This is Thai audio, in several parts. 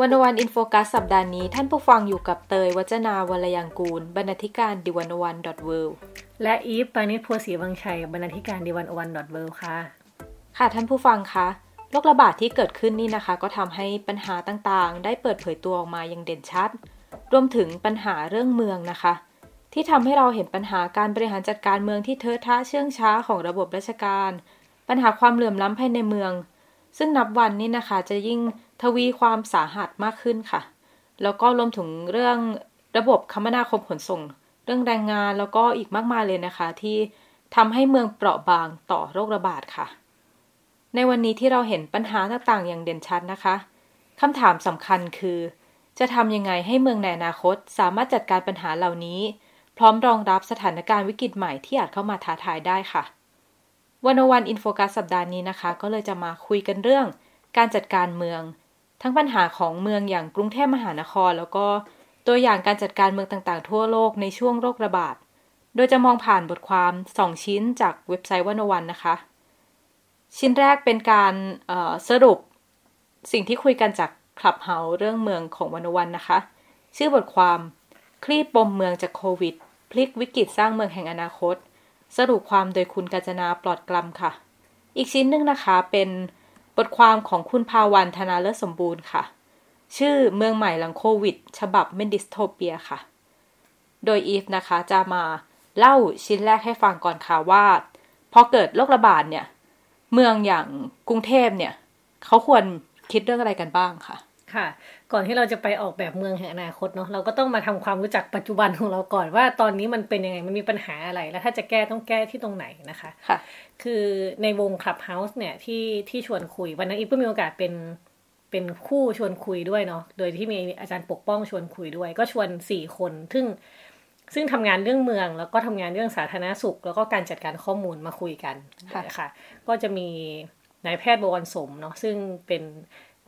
One-O-One In Focus สัปดาห์นี้ท่านผู้ฟังอยู่กับเตย วจนาวรรลยางกูร บรรณาธิการ The One-O-One dot Worldและอีฟปานิชโพสีวังชัย บรรณาธิการดิวันวันดอทเวค่ะ ค่ะท่านผู้ฟังคะโรคระบาดที่เกิดขึ้นนี่นะคะ ก็ทำให้ปัญหาต่างๆ ได้เปิดเผยตัวออกมาอย่างเด่นชัด รวมถึงปัญหาเรื่องเมืองนะคะ ที่ทำให้เราเห็นปัญหาการบริหารจัดการเมืองที่เทอะทะเชื่องช้าของระบบราชการ ปัญหาความเหลื่อมล้ำภายในเมือง ซึ่งนับวันนี้นะคะจะยิ่ง ทวีความสาหัสมากขึ้นค่ะ แล้วก็รวมถึงเรื่องระบบคมนาคมขนส่ง เรื่องแรงงานแล้วก็อีกมากมายเลยนะคะ ที่ทำให้เมืองเปราะบางต่อโรคระบาดค่ะ ในวันนี้ที่เราเห็นปัญหาต่างๆ อย่างเด่นชัดนะคะคำถามสำคัญคือ จะทำยังไงให้เมืองในอนาคต สามารถจัดการปัญหาเหล่านี้ พร้อมรองรับสถานการณ์วิกฤตใหม่ที่อาจเข้ามาท้าทายได้ค่ะ วันวันอินโฟกัสสัปดาห์นี้นะคะ ก็เลยจะมาคุยกันเรื่อง การจัดการเมือง ทั้งปัญหาของเมืองอย่างกรุงเทพมหานคร แล้วก็ตัวอย่างการจัดการเมืองต่างๆ ทั่วโลกในช่วงโรคระบาด โดยจะมองผ่านบทความ 2 ชิ้นจากเว็บไซต์วันวันนะคะ ชิ้นแรกเป็นการสรุปสิ่งที่คุยกันจากคลับเฮาเรื่องเมืองของวันวันนะคะ ชื่อบทความคลี่ปมเมืองจากโควิด พลิกวิกฤตสร้างเมืองแห่งอนาคต สรุปความโดยคุณกาญจนาปลอดกลัมค่ะ อีกชิ้นหนึ่งนะคะเป็น บทความของคุณภาวรรณ ธนาเลิศสมบูรณ์ค่ะ ชื่อเมืองใหม่หลังโควิด ฉบับเมน dystopia ค่ะ โดยอีฟนะคะจะมาเล่าชิ้นแรกให้ฟังก่อนค่ะว่าพอเกิดโรคระบาดเนี่ย เมืองอย่างกรุงเทพเนี่ย เขาควรคิดเรื่องอะไรกันบ้างค่ะ ค่ะ ก่อนที่เราจะไปออกแบบเมืองแห่งอนาคตเนาะเราก็ต้องมาทำความรู้จักปัจจุบันของเราก่อนว่าตอนนี้มันเป็นยังไงมันมีปัญหาอะไร แล้วถ้าจะแก้ต้องแก้ที่ตรงไหนนะคะค่ะ คือในวงคลับเฮาส์เนี่ยที่ที่ชวนคุย วันนั้นอีฟก็มีโอกาสเป็นเป็นคู่ชวนคุยด้วยเนาะโดยที่มีอาจารย์ปกป้องชวนคุยด้วย ก็ชวนสี่คนซึ่งซึ่งทำงานเรื่องเมืองแล้วก็ทำงานเรื่องสาธารณสุข แล้วก็การจัดการข้อมูลมาคุยกันค่ะก็จะมีนายแพทย์บวรสมเนาะซึ่งเป็น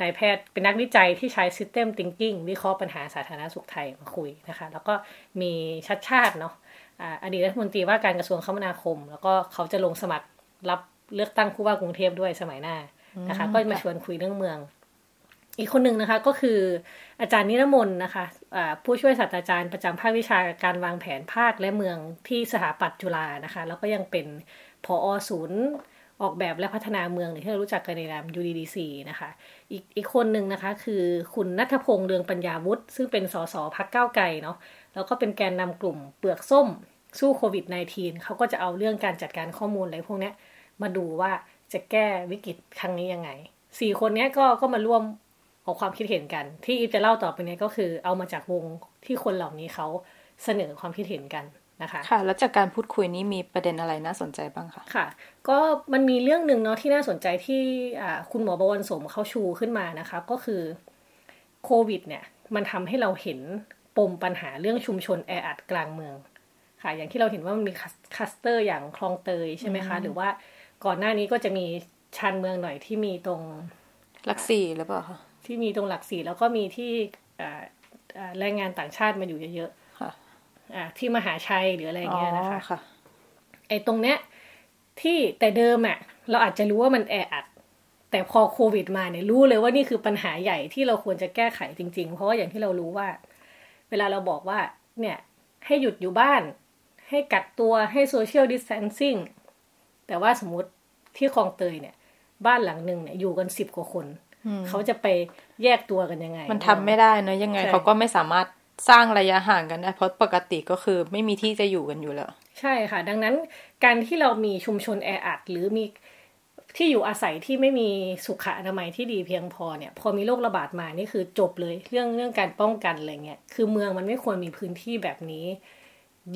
นายแพทย์เป็นนักวิจัยที่ใช้ System Thinking วิเคราะห์ปัญหาสาธารณสุขไทยมาคุยนะคะ แล้วก็มีชัดชาติเนาะอดีตรัฐมนตรีว่าการกระทรวงคมนาคม แล้วก็เขาจะลงสมัครรับเลือกตั้งผู้ว่ากรุงเทพด้วยสมัยหน้านะคะ ก็มาชวนคุยเรื่องเมือง อีกคนหนึ่งนะคะก็คืออาจารย์นิรมนนะคะะผู้ช่วยศาสตราจารย์ประจำภาควิชาการวางแผนภาคและเมืองที่สถาปัตย์จุฬานะคะ แล้วก็ยังเป็นผอศูนย์ออกแบบและพัฒนาเมืองที่เรารู้จักกันในนาม UDDC นะคะ อีกอีกคนหนึ่งนะคะ คือคุณนัทพงษ์เรืองปัญญาวุฒิซึ่งเป็นสสพักเก้าไก่เนาะแล้วก็เป็นแกนนำกลุ่มเปลือกส้มสู้โควิด -19 เขาก็จะเอาเรื่องการจัดการข้อมูลอะไรพวกนี้มาดูว่าจะแก้วิกฤตครั้งนี้ยังไงสี่คนนี้ก็ก็มาร่วมออกความคิดเห็นกัน ที่อีฟจะเล่าต่อไปนี้ก็คือเอามาจากวงที่คนเหล่านี้เขาเสนอความคิดเห็นกัน นะคะค่ะ แล้วจากการพูดคุยนี้มีประเด็นอะไรน่าสนใจบ้างคะค่ะ ก็มันมีเรื่องหนึ่งเนาะที่น่าสนใจที่คุณหมอบวรสมเขาชูขึ้นมานะคะ ก็คือโควิดเนี่ย มันทำให้เราเห็นปมปัญหาเรื่องชุมชนแออัดกลางเมือง ค่ะ อย่างที่เราเห็นว่ามันมีคัสเตอร์อย่างคลองเตยใช่ไหมคะ หรือว่าก่อนหน้านี้ก็จะมีชานเมืองหน่อยที่มีตรงหลักสี่หรือเปล่าคะที่มีตรงหลักสี่แล้วก็มีที่แรงงานต่างชาติมาอยู่เยอะ อ่าที่มหาชัยหรืออะไรเงี้ยนะคะคะไอ้ตรงเนี้ยที่แต่เดิมอะ เราอาจจะรู้ว่ามันแออัดแต่พอโควิดมาเนี่ยรู้เลยว่านี่คือปัญหาใหญ่ที่เราควรจะแก้ไขจริง ๆ เพราะว่าอย่างที่เรารู้ว่า เวลาเราบอกว่า เนี่ย ให้หยุดอยู่บ้าน ให้กักตัวให้โซเชียลดิสแทนซิ่งแต่ว่าสมมติที่คลองเตยเนี่ย บ้านหลังหนึ่งเนี่ยอยู่กันสิบกว่าคน เขาจะไปแยกตัวกันยังไง มันทำไม่ได้นะยังไง เขาก็ไม่สามารถ สร้างระยะห่างกันได้เพราะปกติก็คือไม่มีที่จะอยู่กันอยู่แล้ว ใช่ค่ะ ดังนั้นการที่เรามีชุมชนแออัดหรือมีที่อยู่อาศัยที่ไม่มีสุขอนามัยที่ดีเพียงพอเนี่ย พอมีโรคระบาดมานี่คือจบเลยเรื่องเรื่องการป้องกันอะไรเงี้ยคือเมืองมันไม่ควรมีพื้นที่แบบนี้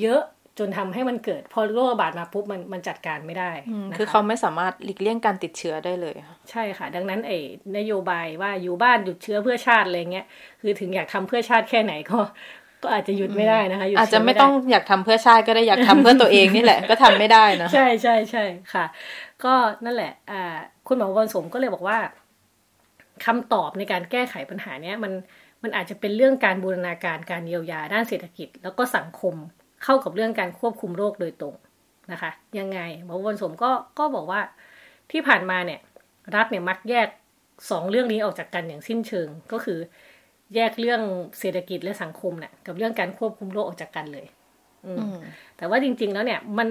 เยอะ จนทำให้มันเกิด พอโรคระบาดมาปุ๊บมันมันจัดการไม่ได้คือเขาไม่สามารถหลีกเลี่ยงการติดเชื้อได้เลย ใช่ค่ะ ดังนั้นไอ้นโยบายว่าอยู่บ้านหยุดเชื้อเพื่อชาติอะไรเงี้ยคือถึงอยากทำเพื่อชาติแค่ไหนก็ก็อาจจะหยุดไม่ได้นะคะหยุดอาจจะเชื้ไม่ด้ต้องอยากทำเพื่อชาติก็ได้อยากทำเพื่อตัวเองนี่แหละ ก็ทำไม่ได้นะใช่ใช่ใช่ค่ะ ก็นั่นแหละ อ่า คุณหมอวันสมก็เลยบอกว่าคำตอบในการแก้ไขปัญหาเนี้ยมันมันอาจจะเป็นเรื่องการบูรณาการการเยียวยาด้านเศรษฐกิจ แล้วก็สังคม เข้ากับเรื่องการควบคุมโรคโดยตรงนะคะ ยังไงหมอวันสมก็ก็บอกว่าที่ผ่านมาเนี่ย รัฐเนี่ยมักแยกสองเรื่องนี้ออกจากกันอย่างสิ้นเชิงก็คือ แยกเรื่องเศรษฐกิจและสังคมเนี่ยกับเรื่องการควบคุมโรคออกจากกันเลย อืมแต่ว่าจริง ๆ แล้วเนี่ยมัน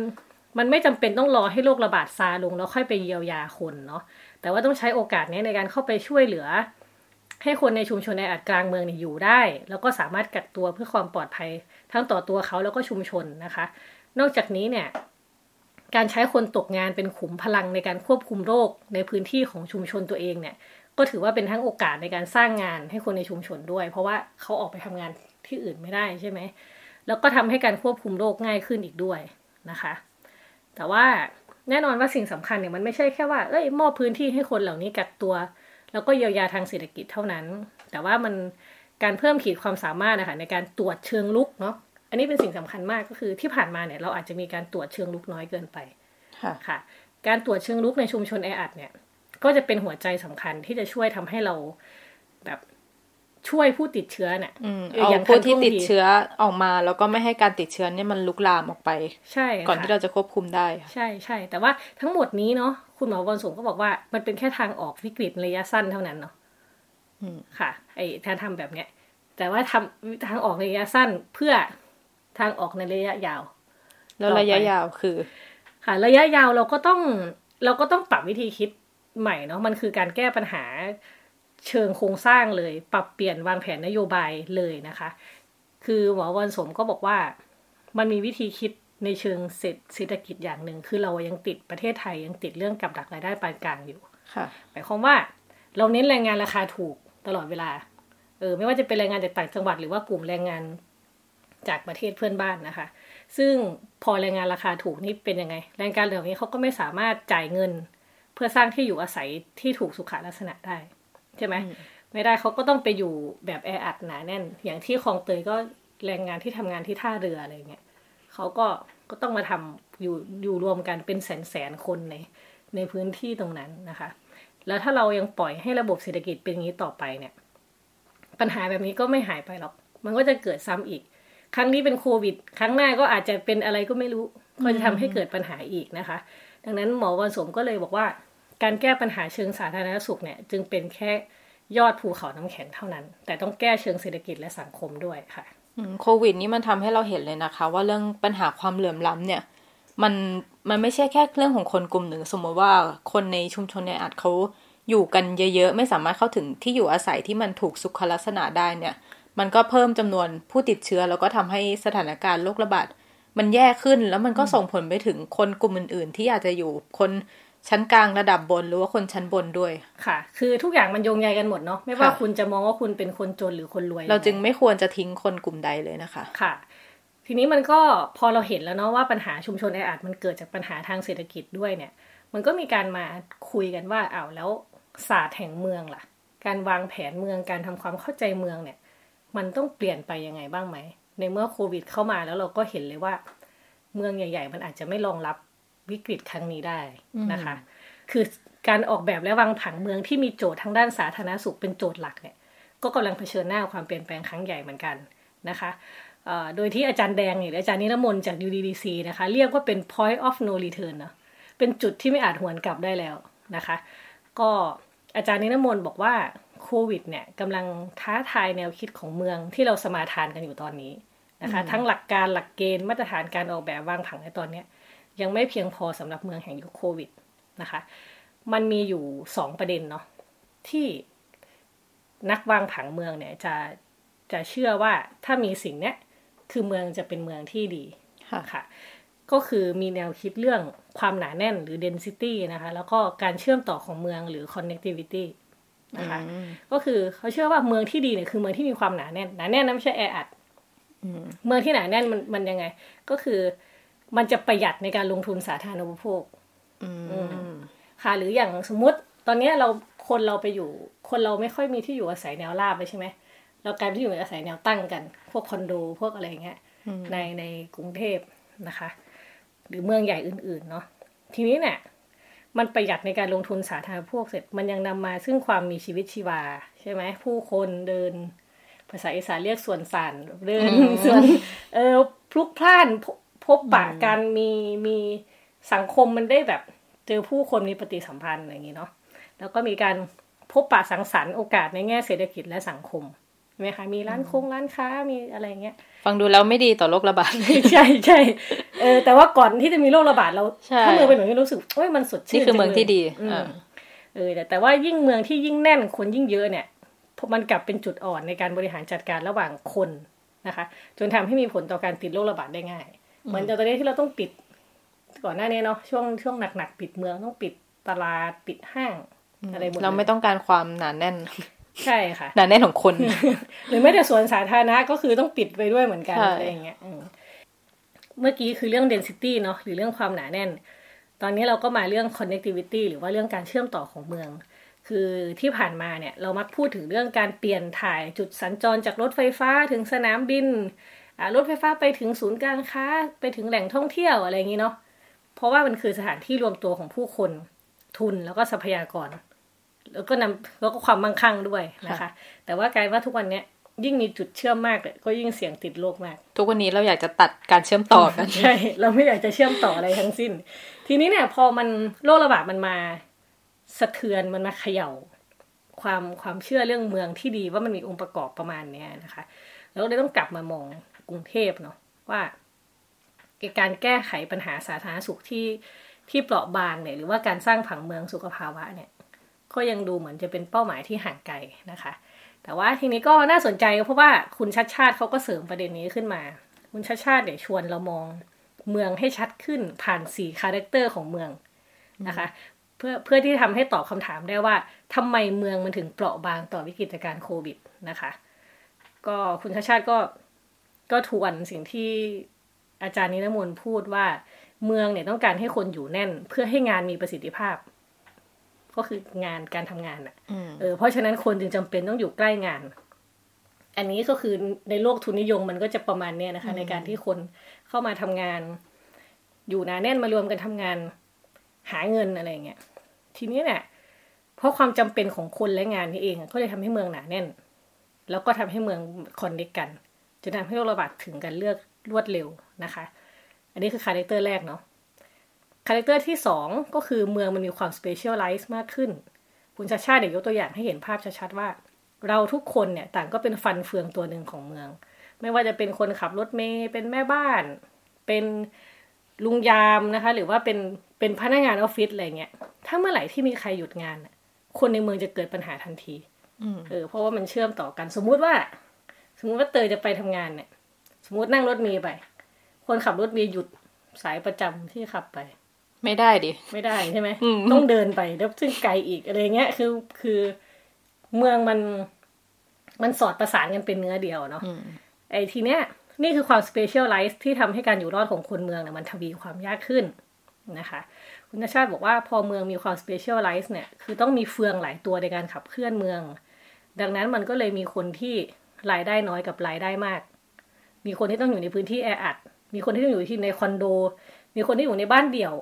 มันไม่จำเป็นต้องรอให้โรคระบาดซาลงแล้วค่อยไปเยียวยาคนเนาะแต่ว่าต้องใช้โอกาสนี้ในการเข้าไปช่วยเหลือ ให้คนในชุมชนในอัดกลางเมืองเนี่ยอยู่ได้ แล้วก็สามารถกักตัวเพื่อความปลอดภัย ทั้งต่อตัวเขาแล้วก็ชุมชนนะคะ นอกจากนี้เนี่ยการใช้คนตกงานเป็นขุมพลังในการควบคุมโรคในพื้นที่ของชุมชนตัวเองเนี่ย ก็ถือว่าเป็นทั้งโอกาสในการสร้างงานให้คนในชุมชนด้วย เพราะว่าเขาออกไปทำงานที่อื่นไม่ได้ใช่ไหมแล้วก็ทำให้การควบคุมโรคง่ายขึ้นอีกด้วยนะคะ แต่ว่าแน่นอนว่าสิ่งสำคัญเนี่ยมันไม่ใช่แค่ว่าเอ้ยมอบพื้นที่ให้คนเหล่านี้กักตัว แล้วก็เยียวยาทางเศรษฐกิจเท่านั้น แต่ว่ามัน การเพิ่มขีดความสามารถนะคะในการตรวจเชิงลุกเนาะอันนี้เป็นสิ่งสำคัญมากก็คือที่ผ่านมาเนี่ยเราอาจจะมีการตรวจเชิงลุกน้อยเกินไปค่ะค่ะการตรวจเชิงลุกในชุมชนแออัดเนี่ย ก็จะเป็นหัวใจสำคัญที่จะช่วยทำให้เราแบบช่วยผู้ติดเชื้อเนี่ยอืมเออเอาอย่างผู้ที่ทันท่วงติดทีเชื้อออกมา แล้วก็ไม่ให้การติดเชื้อเนี่ยมันลุกลามออกไป ใช่ ก่อนค่ะที่เราจะควบคุมได้ค่ะใช่ใช่แต่ว่าทั้งหมดนี้เนาะคุณหมอบอลสงก็บอกว่ามันเป็นแค่ทางออกวิกฤตระยะสั้นเท่านั้นเนาะอืม ค่ะไอ้การทำแบบเนี้ย แต่ว่าทำทางออกในระยะสั้นเพื่อทางออกในระยะยาว แล้วต่อไประยะยาวคือ ค่ะ ระยะยาวเราก็ต้องเราก็ต้องปรับวิธีคิดใหม่เนาะมันคือการแก้ปัญหาเชิงโครงสร้างเลย ปรับเปลี่ยนวางแผนนโยบายเลยนะคะ คือหมอวันสมก็บอกว่ามันมีวิธีคิดในเชิงเศรษเศรษฐกิจอย่างหนึ่งคือเรายังติดประเทศไทยยังติดเรื่องกับดักรายได้ปานกลางอยู่ค่ะหมายความว่า เราเน้นแรงงานราคาถูก ตลอดเวลา เออไม่ว่าจะเป็นแรงงานจากต่างจังหวัดหรือว่ากลุ่มแรงงานจากประเทศเพื่อนบ้านนะคะ ซึ่งพอแรงงานราคาถูกนี่เป็นยังไง แรงงานเหล่านี้เขาก็ไม่สามารถจ่ายเงิน เพื่อสร้างที่อยู่อาศัยที่ถูกสุขลักษณะได้ใช่ไหมไม่ได้เขาก็ต้องไปอยู่แบบแออัดหนาแน่น อย่างที่คลองเตยก็แรงงานที่ทำงานที่ท่าเรืออะไรเงี้ยเขาก็ก็ต้องมาทำอยู่อยู่รวมกันเป็นแสนแสนๆคนในในพื้นที่ตรงนั้นนะคะ แล้วถ้าเรายังปล่อยให้ระบบเศรษฐกิจเป็นอย่างนี้ต่อไปเนี่ย ปัญหาแบบนี้ก็ไม่หายไปหรอก มันก็จะเกิดซ้ำอีก ครั้งนี้เป็นโควิด ครั้งหน้าก็อาจจะเป็นอะไรก็ไม่รู้ ก็จะทำให้เกิดปัญหาอีกนะคะ ดังนั้นหมอวันสมก็เลยบอกว่า การแก้ปัญหาเชิงสาธารณสุขเนี่ย จึงเป็นแค่ยอดภูเขาน้ำแข็งเท่านั้น แต่ต้องแก้เชิงเศรษฐกิจและสังคมด้วยค่ะโควิด นี่มันทำให้เราเห็นเลยนะคะ ว่าเรื่องปัญหาความเหลื่อมล้ำเนี่ย มันมันไม่ใช่แค่เรื่องของคนกลุ่มหนึ่ง สมมติว่าคนในชุมชนในอาจเขาอยู่กันเยอะๆ ไม่สามารถเข้าถึงที่อยู่อาศัยที่มันถูกสุขลักษณะได้เนี่ย มันก็เพิ่มจำนวนผู้ติดเชื้อ แล้วก็ทำให้สถานการณ์โรคระบาดมันแย่ขึ้นแล้วมันก็ส่งผลไปถึงคนกลุ่มอื่น ๆ ที่อาจจะอยู่คนชั้นกลางระดับบนหรือว่าคนชั้นบนด้วยค่ะ คือทุกอย่างมันโยงใยกันหมดเนาะไม่ว่าค่ะคุณจะมองว่าคุณเป็นคนจนหรือคนรวย เราจึงไม่ควรจะทิ้งคนกลุ่มใดเลยนะคะค่ะ ทีนี้มันก็พอเราเห็นแล้วเนาะว่าปัญหาชุมชนแออัดมันเกิดจากปัญหาทางเศรษฐกิจด้วยเนี่ย มันก็มีการมาคุยกันว่าอ้าวแล้วศาสตร์แห่งเมืองล่ะ การวางแผนเมืองการทำความเข้าใจเมืองเนี่ย มันต้องเปลี่ยนไปยังไงบ้างไหม ในเมื่อโควิดเข้ามาแล้วเราก็เห็นเลยว่า เมืองใหญ่ ๆ มันอาจจะไม่รองรับวิกฤตครั้งนี้ได้นะคะ คือการออกแบบและวางผังเมืองที่มีโจทย์ทางด้านสาธารณสุขเป็นโจทย์หลักเนี่ย ก็กำลังเผชิญหน้ากับความเปลี่ยนแปลงครั้งใหญ่เหมือนกันนะคะเอ่อ โดยที่อาจารย์แดงเนี่ยหรืออาจารย์นิรมนต์จาก UDDC นะคะ เรียกว่าเป็น point of no return เนอะเป็นจุดที่ไม่อาจหวนกลับได้แล้วนะคะ ก็อาจารย์นิรมนต์บอกว่าโควิดเนี่ยกำลังท้าทายแนวคิดของเมืองที่เราสมาทานกันอยู่ตอนนี้นะคะ ทั้งหลักการหลักเกณฑ์มาตรฐานการออกแบบวางผังในตอนเนี้ยยังไม่เพียงพอสำหรับเมืองแห่งยุคโควิดนะคะ มันมีอยู่สองประเด็นเนาะที่นักวางผังเมืองเนี่ยจะจะเชื่อว่าถ้ามีสิ่งเนี้ย คือเมืองจะเป็นเมืองที่ดีค่ะค่ะ ก็คือมีแนวคิดเรื่องความหนาแน่นหรือ density นะคะ แล้วก็การเชื่อมต่อของเมืองหรือ connectivity นะคะก็คือเขาเชื่อว่าเมืองที่ดีเนี่ยคือเมืองที่มีความหนาแน่นหนาแน่นนะไม่ใช่แออัดเมืองที่หนาแน่นมันมันยังไง ก็คือมันจะประหยัดในการลงทุนสาธารณูปโภคอืมค่ะหรืออย่างสมมุติ ตอนเนี้ยเราคนเราไปอยู่ คนเราไม่ค่อยมีที่อยู่อาศัยแนวราบเลยใช่ไหม เรากลายเป็นที่อยู่อาศัยแนวตั้งกัน พวกคอนโดพวกอะไรเงี้ยในในกรุงเทพนะคะ หรือเมืองใหญ่อื่นๆเนาะทีนี้เนี่ยมันประหยัดในการลงทุนสาธารณพวกเสร็จ มันยังนำมาซึ่งความมีชีวิตชีวา ใช่ไหมผู้คนเดิน ภาษาอีสานเรียกส่วนสานเดินส่วนเออพลุกพล่านพพบปะกันมีมีสังคมมันได้แบบ เจอผู้คนมีปฏิสัมพันธ์อะไรอย่างนี้เนาะแล้วก็มีการพบปะสังสรรค์โอกาสในแง่เศรษฐกิจและสังคมใช่ ไหมคะมีร้านคงร้านค้ามีอะไรเงี้ยฟังดูแล้วไม่ดีต่อโรคระบาดใช่ใช่เออแต่ว่าก่อนที่จะมีโรคระบาดเราใช่ถ้าเมืองเป็นแบบนี้รู้สึกโอ้ยมันสดชื่นนี่คือเมืองที่ดีจังเลยอ่าอืมเออแต่แต่ว่ายิ่งเมืองที่ยิ่งแน่นคนยิ่งเยอะเนี่ยมันกลับเป็นจุดอ่อนในการบริหารจัดการระหว่างคนนะคะ จนทำให้มีผลต่อการติดโรคระบาดได้ง่าย เหมือนตอนนี้ที่เราต้องปิด ก่อนหน้านี้เนาะช่วงช่วงหนักๆปิดเมืองต้องปิดตลาดปิดห้างอะไรหมดลยเราไม่ต้องการความหนาแน่น ใช่ค่ะหนาแน่นของคน หรือไม่แต่สวนสาธารณะก็คือต้องปิดไปด้วยเหมือนกันใช่อะไรอย่างเงี้ยอืมเมื่อกี้คือเรื่อง density เนาะหรือเรื่องความหนาแน่น ตอนนี้เราก็มาเรื่อง connectivity หรือว่าเรื่องการเชื่อมต่อของเมือง คือที่ผ่านมาเนี่ย เรามักพูดถึงเรื่องการเปลี่ยนถ่ายจุดสัญจรจากรถไฟฟ้าถึงสนามบินอ่ารถไฟฟ้าไปถึงศูนย์การค้าไปถึงแหล่งท่องเที่ยวอะไรอย่างนี้เนาะเพราะว่ามันคือสถานที่รวมตัวของผู้คนทุนแล้วก็ทรัพยากร แล้วก็นำแล้วก็ความมั่งคั่งด้วยนะคะ แต่ว่ากลายว่าทุกวันเนี้ยยิ่งมีจุดเชื่อมมากเลยก็ยิ่งเสี่ยงติดโรคมาก ทุกวันนี้เราอยากจะตัดการเชื่อมต่อกันใช่เราไม่อยากจะเชื่อมต่ออะไรทั้งสิ้น ทีนี้เนี่ยพอมันโรคระบาดมันมาสะเทือนมันมาเขย่า ความความเชื่อเรื่องเมืองที่ดีว่ามันมีองค์ประกอบประมาณเนี้ยนะคะ แล้วเลยต้องกลับมามองกรุงเทพเนาะว่าการแก้ไขปัญหาสาธารณสุขที่ที่เปราะบางเนี่ยหรือว่าการสร้างผังเมืองสุขภาวะเนี่ย ก็ยังดูเหมือนจะเป็นเป้าหมายที่ห่างไกลนะคะ แต่ว่าทีนี้ก็น่าสนใจเพราะว่าคุณชัดชาติเขาก็เสริมประเด็นนี้ขึ้นมา คุณชัชชาติเนี่ยชวนเรามองเมืองให้ชัดขึ้นผ่านสี่ character ของเมืองนะคะ เพื่อเพื่อที่ทำให้ตอบคำถามได้ว่าทำไมเมืองมันถึงเปราะบางต่อวิกฤตการโควิดนะคะ ก็คุณชัชชาติก็ก็ทวนสิ่งที่อาจารย์นิรมนต์พูดว่าเมืองเนี่ยต้องการให้คนอยู่แน่น เพื่อให้งานมีประสิทธิภาพ ก็คืองานการทำงานอะอืมเออเพราะฉะนั้นคนจึงจำเป็นต้องอยู่ใกล้งาน อันนี้ก็คือในโลกทุนนิยมมันก็จะประมาณเนี้ยนะคะ ในการที่คนเข้ามาทำงาน อยู่หนาแน่นมารวมกันทำงาน หาเงินอะไรเงี้ยทีนี้เนี่ยเพราะความจำเป็นของคนและงานนี่เองอะก็เลยทำให้เมืองหนาแน่น แล้วก็ทำให้เมือง connect กันจนทำให้โรคระบาดถึงกันอย่างรวดเร็วนะคะ อันนี้คือ character แรกเนาะ character ที่สองก็คือเมืองมันมีความ specialize มากขึ้น คุณชาชาติเดี๋ยวยกตัวอย่างให้เห็นภาพชัดๆว่า เราทุกคนเนี่ยต่างก็เป็นฟันเฟืองตัวหนึ่งของเมือง ไม่ว่าจะเป็นคนขับรถเมย์เป็นแม่บ้าน เป็นลุงยามนะคะ หรือว่าเป็นเป็นพนักงานออฟฟิศอะไรเงี้ยถ้าเมื่อไหร่ที่มีใครหยุดงานน่ะคนในเมืองจะเกิดปัญหาทันทีอืมเออเพราะว่ามันเชื่อมต่อกัน สมมุติว่า สมมุติว่าเตยจะไปทำงานเนี่ย สมมุตินั่งรถเมย์ไป คนขับรถเมย์หยุดสายประจำที่ขับไป ไม่ได้ดิ ไม่ได้ใช่ไหมอืมต้องเดินไปแล้วซึ่งไกลอีกอะไรเงี้ยคือคือเมืองมันมันสอดประสานกันเป็นเนื้อเดียวเนาะอืมไอ้ทีเนี้ย นี่คือความ specialize ที่ทำให้การอยู่รอดของคนเมืองเนี่ยมันทวีความยากขึ้นนะคะ คุณชัชชาติบอกว่าพอเมืองมีความ specialize เนี่ย คือต้องมีเฟืองหลายตัวในการขับเคลื่อนเมือง ดังนั้นมันก็เลยมีคนที่รายได้น้อยกับรายได้มาก มีคนที่ต้องอยู่ในพื้นที่แออัด มีคนที่ต้องอยู่ที่ในคอนโด มีคนที่อยู่ในบ้านเดี่ยว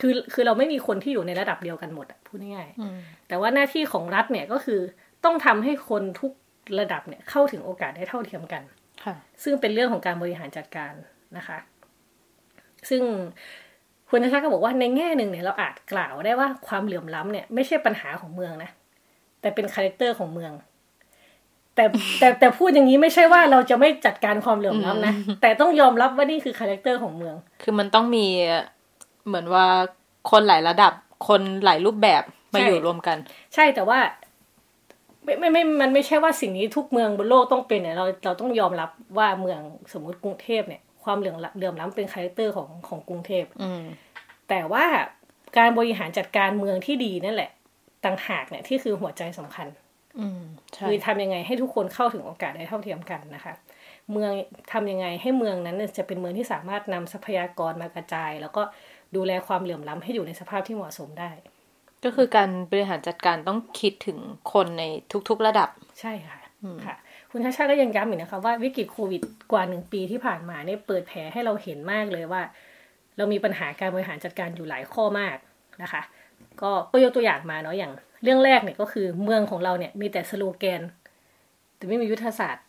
คือคือเราไม่มีคนที่อยู่ในระดับเดียวกันหมดอะพูดง่ายๆอืมแต่ว่าหน้าที่ของรัฐเนี่ยก็คือต้องทำให้คนทุกระดับเนี่ยเข้าถึงโอกาสได้เท่าเทียมกันค่ะซึ่งเป็นเรื่องของการบริหารจัดการนะคะ ซึ่งคุณชัชชาติก็บอกว่าในแง่หนึ่งเนี่ยเราอาจกล่าวได้ว่าความเหลื่อมล้ำเนี่ยไม่ใช่ปัญหาของเมืองนะ แต่เป็น character ของเมือง แต่แต่แต่พูดอย่างนี้ไม่ใช่ว่าเราจะไม่จัดการความเหลื่อมล้ำนะ แต่ต้องยอมรับว่านี่คือ character ของเมือง คือมันต้องมี เหมือนว่าคนหลายระดับคนหลายรูปแบบมาใช่อยู่รวมกัน ใช่แต่ว่า ไม่ไม่ไม่มันไม่ใช่ว่าสิ่งนี้ทุกเมืองบนโลกต้องเป็นเนี่ยเราเราต้องยอมรับว่าเมืองสมมุติกรุงเทพเนี่ยความเหลื่อมล้ำเหลื่อมล้ำเป็น character ของของกรุงเทพอืมแต่ว่าการบริหารจัดการเมืองที่ดีนั่นแหละต่างหากเนี่ยที่คือหัวใจสำคัญ อืมใช่คือทำยังไงให้ทุกคนเข้าถึงโอกาสได้เท่าเทียมกันนะคะ เมืองทำยังไงให้เมืองนั้นเนี่ยจะเป็นเมืองที่สามารถนำทรัพยากรมากระจาย แล้วก็ ดูแลความเหลื่อมล้ำให้อยู่ในสภาพที่เหมาะสมได้ ก็คือการบริหารจัดการต้องคิดถึงคนในทุกๆระดับ ใช่ค่ะค่ะคุณชาชาก็ยังย้ำอีกนะคะว่าวิกฤตโควิดกว่าหนึ่งปีที่ผ่านมาเนี่ยเปิดแผลให้เราเห็นมากเลยว่า เรามีปัญหาการบริหารจัดการอยู่หลายข้อมากนะคะ ก็ก็ยกตัวอย่างมาเนาะอย่างเรื่องแรกเนี่ยก็คือเมืองของเราเนี่ยมีแต่สโลแกน แต่ไม่มียุทธศาสตร์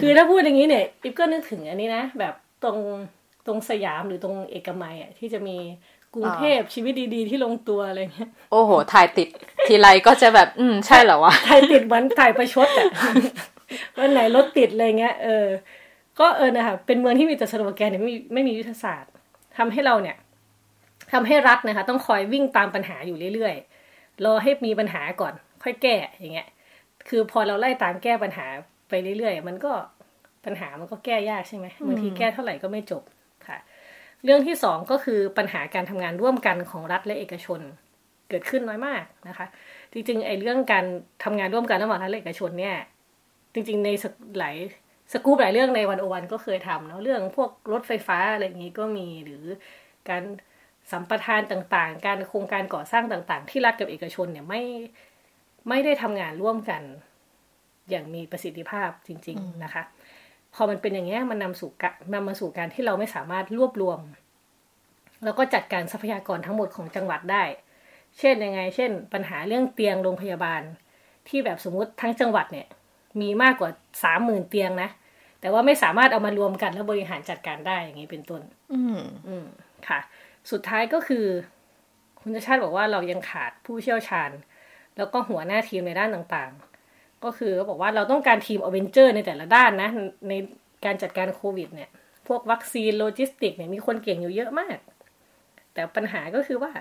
คือถ้าพูดอย่างนี้เนี่ยอิฟก็นึกถึงอันนี้นะแบบตรง ตรงสยามหรือตรงเอกมัยอะที่จะมีกรุงเทพชีวิตดีๆ ที่ลงตัวอะไรเงี้ยโอ้โห ถ่ายติด ทีไรก็จะแบบ อืม ใช่เหรอวะ ถ่ายติดเหมือนถ่ายประชดอะวันไหนรถติดอะไรเงี้ยเออ ก็เออนะคะเป็นเมืองที่มีแต่สโลแกนเนี่ยไม่มีไม่มียุทธศาสตร์ทำให้เราเนี่ยทำให้รัฐนะคะ ต้องคอยวิ่งตามปัญหาอยู่เรื่อยๆรอให้มีปัญหาก่อน ค่อยแก้อย่างเงี้ย คือพอเราไล่ตามแก้ปัญหาไปเรื่อยๆมันก็ปัญหามันก็แก้ยากใช่ไหมบางทีแก้เท่าไหร่ก็ไม่จบค่ะ เรื่องที่สองก็คือปัญหาการทำงานร่วมกันของรัฐและเอกชน เกิดขึ้นน้อยมากนะคะ จริงๆไอ้เรื่องการทำงานร่วมกันระหว่างรัฐและเอกชนเนี่ย จริง ๆ ในหลายสกู๊ปหลายเรื่องในวันโอวันก็เคยทำเนาะเรื่องพวกรถไฟฟ้าอะไรอย่างนี้ก็มีหรือการสัมปทานต่างๆ การโครงการก่อสร้างต่างๆ ที่รัฐกับเอกชนเนี่ยไม่ไม่ได้ทำงานร่วมกัน อย่างมีประสิทธิภาพจริง ๆ นะคะ พอมันเป็นอย่างนี้มันนำสู่นำมาสู่การที่เราไม่สามารถรวบรวม แล้วก็จัดการทรัพยากรทั้งหมดของจังหวัดได้ เช่นยังไง เช่น ปัญหาเรื่องเตียงโรงพยาบาล ที่แบบสมมติทั้งจังหวัดเนี่ยมีมากกว่าสามหมื่นเตียงนะแต่ว่าไม่สามารถเอามารวมกันแล้วบริหารจัดการได้อย่างนี้เป็นต้น อืมอืมค่ะ สุดท้ายก็คือ คุณชาติบอกว่าเรายังขาดผู้เชี่ยวชาญ แล้วก็หัวหน้าทีมในด้านต่างๆ ก็คือเขาบอกว่าเราต้องการทีมอเวนเจอร์ในแต่ละด้านนะ ในการจัดการโควิด เนี่ย พวกวัคซีนโลจิสติกเนี่ยมีคนเก่งอยู่เยอะมาก แต่ปัญหาก็คือว่า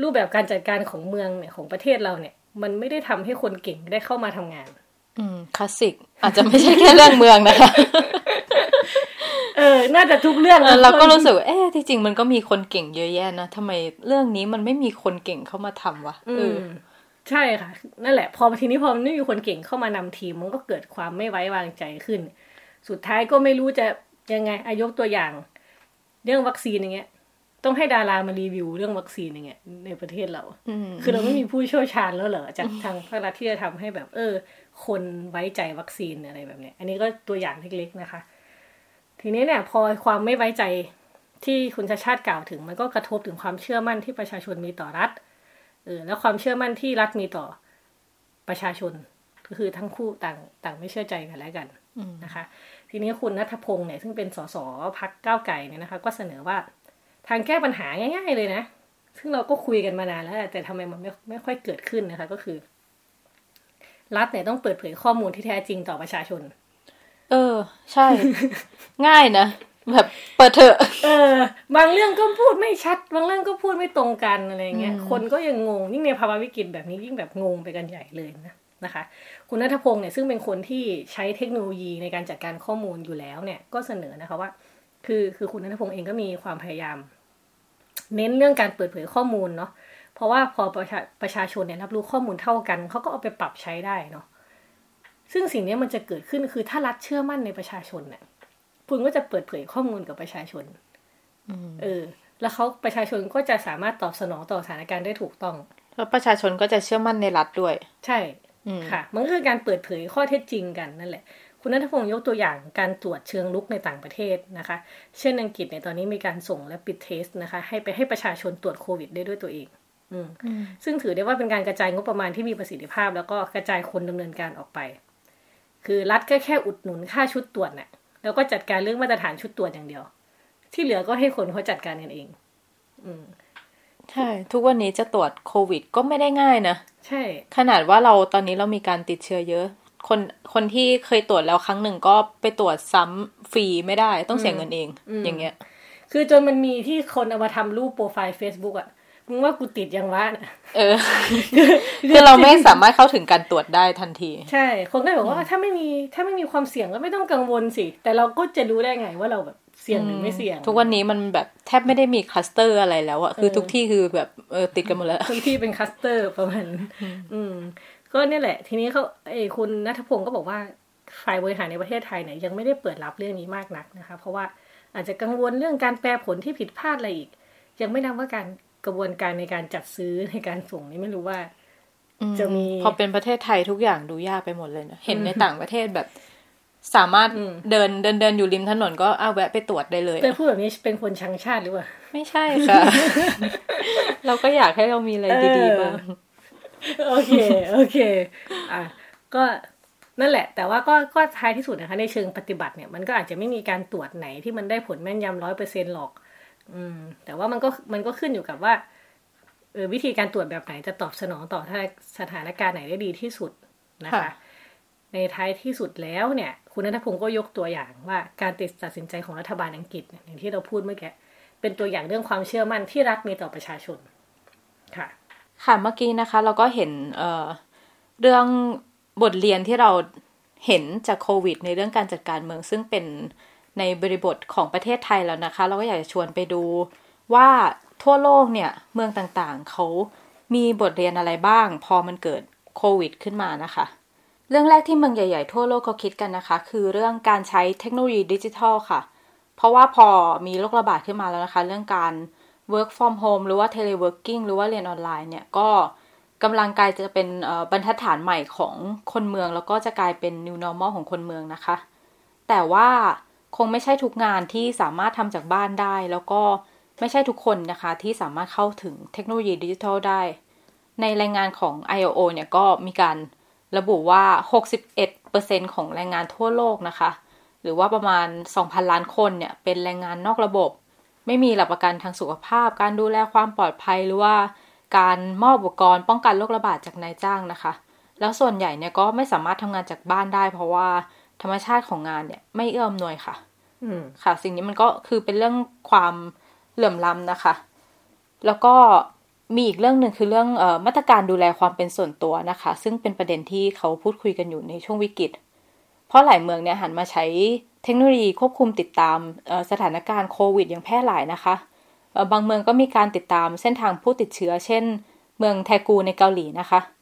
รูปแบบการจัดการของเมืองเนี่ยของประเทศเราเนี่ย มันไม่ได้ทำให้คนเก่งได้เข้ามาทำงาน อืมคลาสสิก อาจจะไม่ใช่แค่เรื่องเมืองนะคะเออ น่าจะทุกเรื่องเราก็รู้สึกว่เอ๊ะที่จริงมันก็มีคนเก่งเยอะแยะนะทำไมเรื่องนี้มันไม่มีคนเก่งเข้ามาทำวะเออ ใช่ค่ะ นั่นแหละ พอทีนี้พอมันไม่มีคนเก่งเข้ามานำทีม มันก็เกิดความไม่ไว้วางใจขึ้น สุดท้ายก็ไม่รู้จะยังไงอายกตัวอย่าง เรื่องวัคซีนอย่างเงี้ย ต้องให้ดารามารีวิวเรื่องวัคซีนอย่างเงี้ยในประเทศเราคือเราไม่มีผู้เชี่ยวชาญแล้วเหรอจากทางภาครัฐที่จะทำให้แบบ เออ คนไว้ใจวัคซีนอะไรแบบเนี้ย อันนี้ก็ตัวอย่างเล็กๆนะคะ ทีนี้เนี่ย พอความไม่ไว้ใจที่คุณชาชาติกล่าวถึง มันก็กระทบถึงความเชื่อมั่นที่ประชาชนมีต่อรัฐ เออแล้วความเชื่อมั่นที่รัฐมีต่อประชาชน ก็คือทั้งคู่ต่างต่างไม่เชื่อใจกันแล้วกันนะคะ ทีนี้คุณนัทพงศ์เนี่ยซึ่งเป็นสสพักก้าวไก่เนี่ยนะคะ ก็เสนอว่าทางแก้ปัญหาง่าย ๆ เลยนะ ซึ่งเราก็คุยกันมานานแล้ว แต่ทำไมมันไม่ไม่ค่อยเกิดขึ้นนะคะ ก็คือ รัฐเนี่ยต้องเปิดเผยข้อมูลที่แท้จริงต่อประชาชน เออ ใช่ ง่ายนะ แบบเปิดเถอะเออ บางเรื่องก็พูดไม่ชัด บางเรื่องก็พูดไม่ตรงกันอะไรเงี้ย คนก็ยังงง ยิ่งในภาวะวิกฤตแบบนี้ยิ่งแบบงงไปกันใหญ่เลยนะนะคะ คุณนัทพงศ์เนี่ยซึ่งเป็นคนที่ใช้เทคโนโลยีในการจัดการข้อมูลอยู่แล้วเนี่ย ก็เสนอนะคะว่า คือคือคุณนัทพงศ์เองก็มีความพยายาม เน้นเรื่องการเปิดเผยข้อมูลเนาะ เพราะว่าพอประชาประชาชนเนี่ยรับรู้ข้อมูลเท่ากัน เขาก็เอาไปปรับใช้ได้เนาะ ซึ่งสิ่งนี้มันจะเกิดขึ้นคือถ้ารัฐเชื่อมั่นในประชาชนเนี่ย คุณก็จะเปิดเผยข้อมูลกับประชาชนเออ แล้วเขาประชาชนก็จะสามารถตอบสนองต่อสถานการณ์ได้ถูกต้อง แล้วประชาชนก็จะเชื่อมั่นในรัฐด้วย ใช่ค่ะ มันก็คือการเปิดเผยข้อเท็จจริงกันนั่นแหละ คุณนัทพงศ์ยกตัวอย่างการตรวจเชิงลุกในต่างประเทศนะคะ เช่นอังกฤษเนี่ยตอนนี้มีการส่งและปิดเทสนะคะ ให้ไปให้ประชาชนตรวจโควิดได้ด้วยตัวเองอืมซึ่งถือได้ว่าเป็นการกระจายงบประมาณที่มีประสิทธิภาพ แล้วก็กระจายคนดำเนินการออกไป คือรัฐก็แค่อุดหนุนค่าชุดตรวจเนี่ย แล้วก็จัดการเรื่องมาตรฐานชุดตรวจอย่างเดียว ที่เหลือก็ให้คนเขาจัดการกันเอง อืมใช่ ทุกวันนี้จะตรวจโควิดก็ไม่ได้ง่ายนะ ใช่ ขนาดว่าเราตอนนี้เรามีการติดเชื้อเยอะ คนคนที่เคยตรวจแล้วครั้งหนึ่งก็ไปตรวจซ้ำฟรีไม่ได้ต้องเสียเงินเอง อย่างเงี้ย คือจนมันมีที่คนเอามาทำรูปโปรไฟล์ Facebook อะ มึงว่ากูติดยังวะเออ คือเราไม่สามารถเข้าถึงการตรวจได้ทันที ใช่ คนก็บอกว่าถ้าไม่มีถ้าไม่มีความเสี่ยงก็ไม่ต้องกังวลสิ แต่เราก็จะรู้ได้ไงว่าเราแบบเสี่ยงหรือไม่เสี่ยง ทุกวันนี้มันแบบแทบไม่ได้มีคลัสเตอร์อะไรแล้วอะคือทุกที่คือแบบเออติดกันหมดแล้ว ทุกที่เป็นคลัสเตอร์ประมาณอืม ก็เนี่ยแหละ ทีนี้เขาไอ้คุณนัทพงศ์ก็บอกว่าฝ่ายบริหารในประเทศไทยเนี่ยยังไม่ได้เปิดรับเรื่องนี้มากนักนะคะ เพราะว่าอาจจะกังวลเรื่องการแปลผลที่ผิดพลาดอะไรอีก ยังไม่นับว่าการ กระบวนการในการจัดซื้อในการส่งนี่ไม่รู้ว่า จะมี พอเป็นประเทศไทยทุกอย่างดูยากไปหมดเลยนะเห็นในต่างประเทศแบบ สามารถเดินเดินเดินอยู่ริมถนนก็เอาแวะไปตรวจได้เลยเป็นพูดแบบนี้เป็นคนชังชาติหรือเปล่าไม่ใช่ค่ะ เราก็อยากให้เรามีอะไรดีๆบ้างโอเค โอเค อะ ก็นั่นแหละ แต่ว่าก็ก็ท้ายที่สุดนะคะ ในเชิงปฏิบัติเนี่ย มันก็อาจจะไม่มีการตรวจไหนที่มันได้ผลแม่นยำร้อยเปอร์เซ็นหรอก อืม แต่ว่ามันก็มันก็ขึ้นอยู่กับว่าเออวิธีการตรวจแบบไหนจะตอบสนองต่อสถานการณ์ไหนได้ดีที่สุดนะคะค่ะในท้ายที่สุดแล้วเนี่ย คุณนัทพงศ์ก็ยกตัวอย่างว่าการตัดสินใจของรัฐบาลอังกฤษเนี่ยอย่างที่เราพูดเมื่อกี้เป็นตัวอย่างเรื่องความเชื่อมั่นที่รัฐมีต่อประชาชน ค่ะ ค่ะเมื่อกี้นะคะ เราก็เห็นเอ่อเรื่องบทเรียนที่เราเห็นจากโควิด ในเรื่องการจัดการเมืองซึ่งเป็น ในบริบทของประเทศไทยแล้วนะคะ เราก็อยากจะชวนไปดูว่าทั่วโลกเนี่ยเมืองต่างๆ เขามีบทเรียนอะไรบ้าง พอมันเกิดโควิด ขึ้นมานะคะ เรื่องแรกที่เมืองใหญ่ๆ ทั่วโลกเขาคิดกันนะคะ คือเรื่องการใช้เทคโนโลยีดิจิทัลค่ะ เพราะว่าพอมีโรคระบาดขึ้นมาแล้วนะคะ เรื่องการ work from home หรือว่า teleworking หรือว่าเรียนออนไลน์เนี่ยก็กำลังกลายจะเป็นบรรทัดฐานใหม่ของคนเมือง แล้วก็จะกลายเป็น new normal ของคนเมืองนะคะ แต่ว่า คงไม่ใช่ทุกงานที่สามารถทำจากบ้านได้ แล้วก็ไม่ใช่ทุกคนนะคะ ที่สามารถเข้าถึงเทคโนโลยีดิจิทัลได้ ในรายงานของ ILO เนี่ยก็มีการระบุว่า 61%ของแรงงานทั่วโลกนะคะ หรือว่าประมาณ 2,000 ล้านคนเนี่ยเป็นแรงงานนอกระบบ ไม่มีหลักประกันทางสุขภาพ การดูแลความปลอดภัยหรือว่าการมอบอุปกรณ์ป้องกันโรคระบาดจากนายจ้างนะคะ แล้วส่วนใหญ่เนี่ยก็ไม่สามารถทำงานจากบ้านได้ เพราะว่า ธรรมชาติของงานเนี่ย ไม่เอื้ออำนวยค่ะอืมค่ะ สิ่งนี้มันก็คือเป็นเรื่องความเหลื่อมล้ำนะคะ แล้วก็มีอีกเรื่องหนึ่งคือเรื่องเออมาตรการดูแลความเป็นส่วนตัวนะคะ ซึ่งเป็นประเด็นที่เขาพูดคุยกันอยู่ในช่วงวิกฤต เพราะหลายเมืองเนี่ยหันมาใช้เทคโนโลยีควบคุมติดตามเอ่อสถานการณ์โควิดอย่างแพร่หลายนะคะเอ่อบางเมืองก็มีการติดตามเส้นทางผู้ติดเชื้อ เช่น เมืองแทกูในเกาหลีนะคะเอ่อ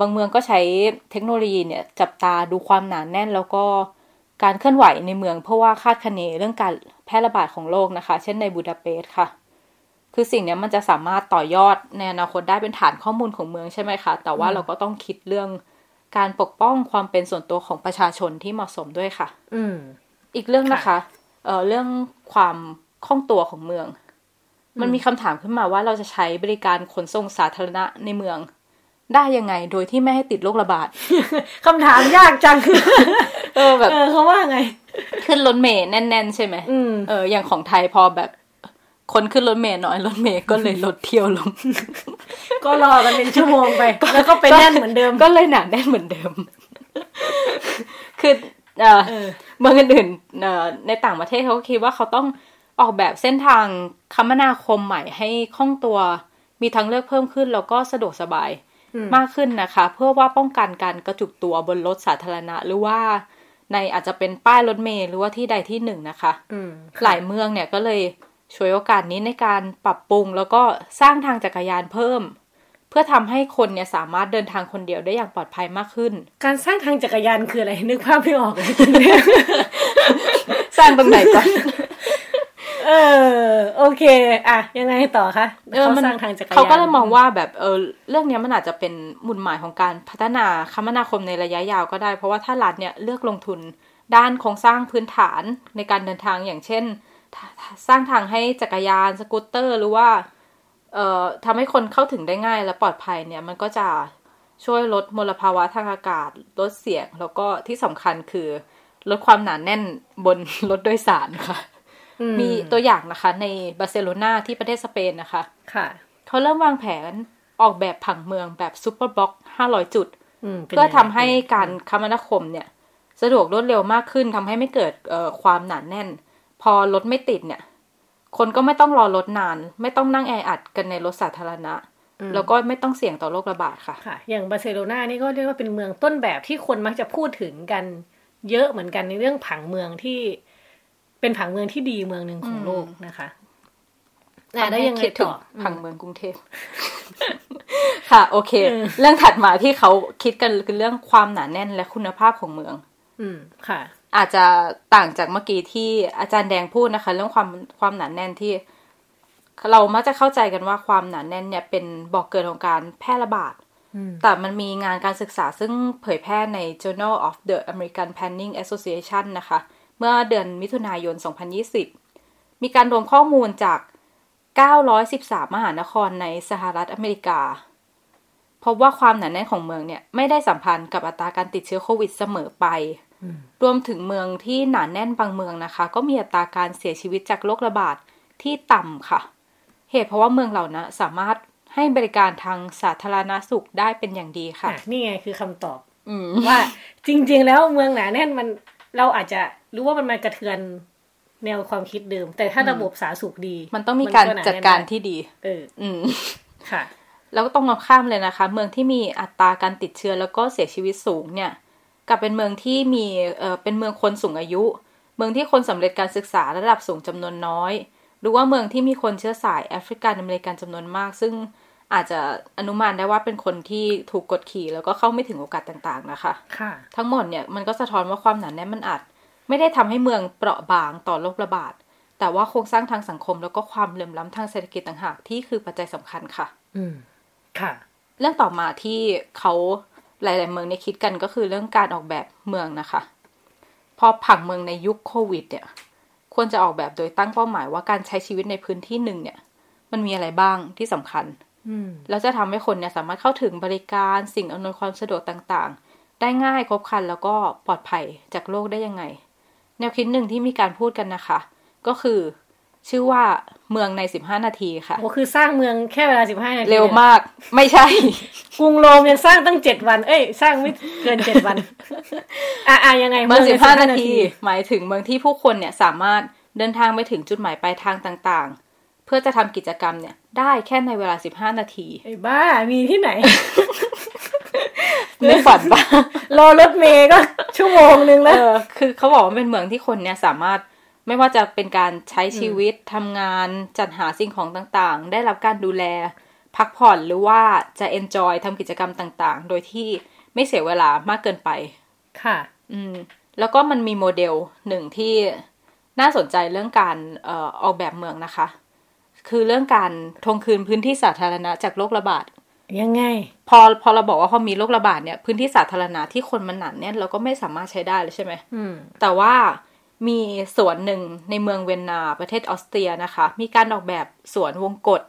บางเมืองก็ใช้เทคโนโลยีเนี่ยจับตาดูความหนานแน่น แล้วก็การเคลื่อนไหวในเมือง เพื่อว่าคาดคะเนเรื่องการแพร่ระบาดของโรคนะคะ เช่นในบูดาเปสต์ค่ะ คือสิ่งเนี้ยมันจะสามารถต่อยอดในอนาคตได้เป็นฐานข้อมูลของเมืองใช่ไหมคะแต่ว่าเราก็ต้องคิดเรื่องการปกป้องความเป็นส่วนตัวของประชาชนที่เหมาะสมด้วยค่ะ อืม อีกเรื่องนะคะ เอ่อเรื่องความคล่องตัวของเมือง มันมีคำถามขึ้นมาว่าเราจะใช้บริการขนส่งสาธารณะในเมือง ได้ยังไงโดยที่ไม่ให้ติดโรคระบาดคำถามยากจัง เออแบบเออเขาว่าไง ขึ้นรถเมล์แน่น ๆ ใช่ไหมอืมเอออย่างของไทยพอแบบ คนขึ้นรถเมล์น้อยรถเมล์ก็เลยลดเที่ยวลง ก็รอกันเป็นชั่วโมงไป แล้วก็ไปแน่นเหมือนเดิม ก็เลยหนาแน่นเหมือนเดิม คือเออเออเมืองอื่นๆเอ่อในต่างประเทศเขาก็คิดว่าเขาต้องออกแบบเส้นทางคมนาคมใหม่ให้คล่องตัวมีทางเลือกเพิ่มขึ้นแล้วก็สะดวกสบายอื มมากขึ้นนะคะ เพื่อว่าป้องกันการกระจุกตัวบนรถสาธารณะ หรือว่าในอาจจะเป็นป้ายรถเมล์หรือว่าที่ใดที่หนึ่งนะคะอืมหลายเมืองเนี่ยก็เลยช่วยโอกาสนี้ในการปรับปรุง แล้วก็สร้างทางจักรยานเพิ่ม เพื่อทำให้คนเนี่ยสามารถเดินทางคนเดียวได้อย่างปลอดภัยมากขึ้น การสร้างทางจักรยานคืออะไรนึกภาพไม่ออกเลยสร้างตรงไหนก่อน เออ โอเค อะ ยังไงต่อคะเออเขามันสร้างทางจักรยานเขาก็เลยมองว่าแบบเออเรื่องเนี้ยมันอาจจะเป็นหมุดหมายของการพัฒนาคมนาคมในระยะยาวก็ได้ เพราะว่าถ้ารัฐเนี่ยเลือกลงทุนด้านโครงสร้างพื้นฐานในการเดินทางอย่างเช่น สร้างทางให้จักรยานสกูตเตอร์ หรือว่าเอ่อทำให้คนเข้าถึงได้ง่ายและปลอดภัยเนี่ย มันก็จะช่วยลดมลภาวะทางอากาศ ลดเสียง แล้วก็ที่สำคัญคือ ลดความหนาแน่นบนรถโดยสารค่ะอื มีตัวอย่างนะคะ ในบาร์เซโลนาที่ประเทศสเปนนะคะ ค่ะเขาเริ่มวางแผนออกแบบผังเมืองแบบ superblock 500จุดเป็นเพื่อทำยังไงให้การคมนาคมเนี่ย สะดวกรวดเร็วมากขึ้นทำให้ไม่เกิดเอ่อความหนาแน่น พอรถไม่ติดเนี่ย คนก็ไม่ต้องรอรถนาน ไม่ต้องนั่งแออัดกันในรถสาธารณะแล้วก็ไม่ต้องเสี่ยงต่อโรคระบาดค่ะค่ะ อย่างบาร์เซโลนานี่ก็เรียกว่าเป็นเมืองต้นแบบที่คนมักจะพูดถึงกันเยอะเหมือนกันในเรื่องผังเมืองที่ เป็นผังเมืองที่ดีเมืองหนึ่งของโลกนะคะอะได้วยังไงคิดถึต่งอผังเมืองกรุงเทพ ค่ะ โอเคเออเรื่องถัดมาที่เขาคิดกันคือเรื่องความหนาแน่นและคุณภาพของเมือง อืมค่ะ อาจจะต่างจากเมื่อกี้ที่อาจารย์แดงพูดนะคะ เรื่องความความหนาแน่นที่ เรามักจะเข้าใจกันว่าความหนาแน่นเนี่ยเป็นบอกเกิดของการแพร่ระบาดแต่มันมีงานการศึกษาซึ่งเผยแพร่ใน Journal of the American Planning Association นะคะ เมื่อเดือนมิถุนายน 2020 มีการรวมข้อมูลจาก 913 มหานครในสหรัฐอเมริกา พบว่าความหนาแน่นของเมืองเนี่ยไม่ได้สัมพันธ์กับอัตราการติดเชื้อโควิดเสมอไป รวมถึงเมืองที่หนาแน่นบางเมืองนะคะ ก็มีอัตราการเสียชีวิตจากโรคระบาดที่ต่ำค่ะ เหตุเพราะว่าเมืองเหล่านั้นสามารถให้บริการทางสาธารณสุขได้เป็นอย่างดีค่ะ นี่ไงคือคำตอบอืมว่าจริง ๆ แล้วเมืองหนาแน่นมัน เราอาจจะรู้ว่ามันมากระเทือนแนวความคิดเดิม แต่ถ้าระบบสาธารณสุขดี มันต้องมีการหนจัดแน่นการไที่ดี เออ อืมค่ะ แล้วก็ต้องมองข้ามเลยนะคะ เมืองที่มีอัตราการติดเชื้อแล้วก็เสียชีวิตสูงเนี่ยกลับเป็นเมืองที่มีเอ่อเป็นเมืองคนสูงอายุ เมืองที่คนสำเร็จการศึกษาระดับสูงจำนวนน้อย หรือว่าเมืองที่มีคนเชื้อสายแอฟริกันอเมริกันจำนวนมาก ซึ่ง อาจจะอนุมานได้ว่าเป็นคนที่ถูกกดขี่แล้วก็เข้าไม่ถึงโอกาสต่างๆนะคะ ค่ะ ทั้งหมดเนี่ยมันก็สะท้อนว่าความหนาแน่นมันอาจ ไม่ได้ทำให้เมืองเปราะบางต่อโรคระบาด แต่ว่าโครงสร้างทางสังคมแล้วก็ความเหลื่อมล้ำทางเศรษฐกิจต่างหากที่คือปัจจัยสำคัญค่ะ อืม ค่ะ เรื่องต่อมาที่เขาหลาย ๆ เมืองเนี่ยคิดกันก็คือเรื่องการออกแบบเมืองนะคะ พอผังเมืองในยุคโควิด เนี่ย ควรจะออกแบบโดยตั้งเป้าหมายว่าการใช้ชีวิตในพื้นที่หนึ่งเนี่ย มันมีอะไรบ้างที่สำคัญอืม แล้วจะทำให้คนเนี่ยสามารถเข้าถึงบริการสิ่งอำนวยความสะดวกต่างๆ ได้ง่ายครบครันแล้วก็ปลอดภัยจากโรคได้ยังไง แนวคิดหนึ่งที่มีการพูดกันนะคะ ก็คือ ชื่อว่าเมืองใน 15 นาทีค่ะโอ้คือสร้างเมืองแค่เวลาสิบห้านาทีเร็วมาก ไม่ใช่ กรุงโรมยังสร้างตั้งเจ็ดวัน เอ้ย สร้างไม่เกินเจ็ดวัน อะอะยังไงเมืองในสิบห้านาที หมายถึงเมืองที่ผู้คนเนี่ยสามารถเดินทางไปถึงจุดหมายปลายทางต่างๆ เพื่อจะทำกิจกรรมเนี่ย ได้แค่ในเวลาสิบห้านาที ไอ้บ้า มีที่ไหน ไม่ฝันปะรอรถเมย์ก็ ชั่วโมงนึงเอแล้วอคือเขาบอกว่าเป็นเมืองที่คนเนี่ยสามารถไม่ว่าจะเป็นการใช้ชีวิตทำงานจัดหาสิ่งของต่างๆ ได้รับการดูแล พักผ่อนหรือว่าจะ enjoy ทำกิจกรรมต่างๆ โดยที่ไม่เสียเวลามากเกินไป ค่ะ อืม แล้วก็มันมีโมเดลหนึ่งที่น่าสนใจเรื่องการเอ่อออกแบบเมืองนะคะ คือเรื่องการทวงคืนพื้นที่สาธารณะจากโรคระบาดยังไง พอพอเราบอกว่าพอมีโรคระบาดเนี่ยพื้นที่สาธารณะที่คนมันหนาแน่นเราก็ไม่สามารถใช้ได้เลยใช่ไหมอืมแต่ว่ามีสวนหนึ่งในเมืองเวียนนาประเทศออสเตรียนะคะ มีการออกแบบสวนวงกฏ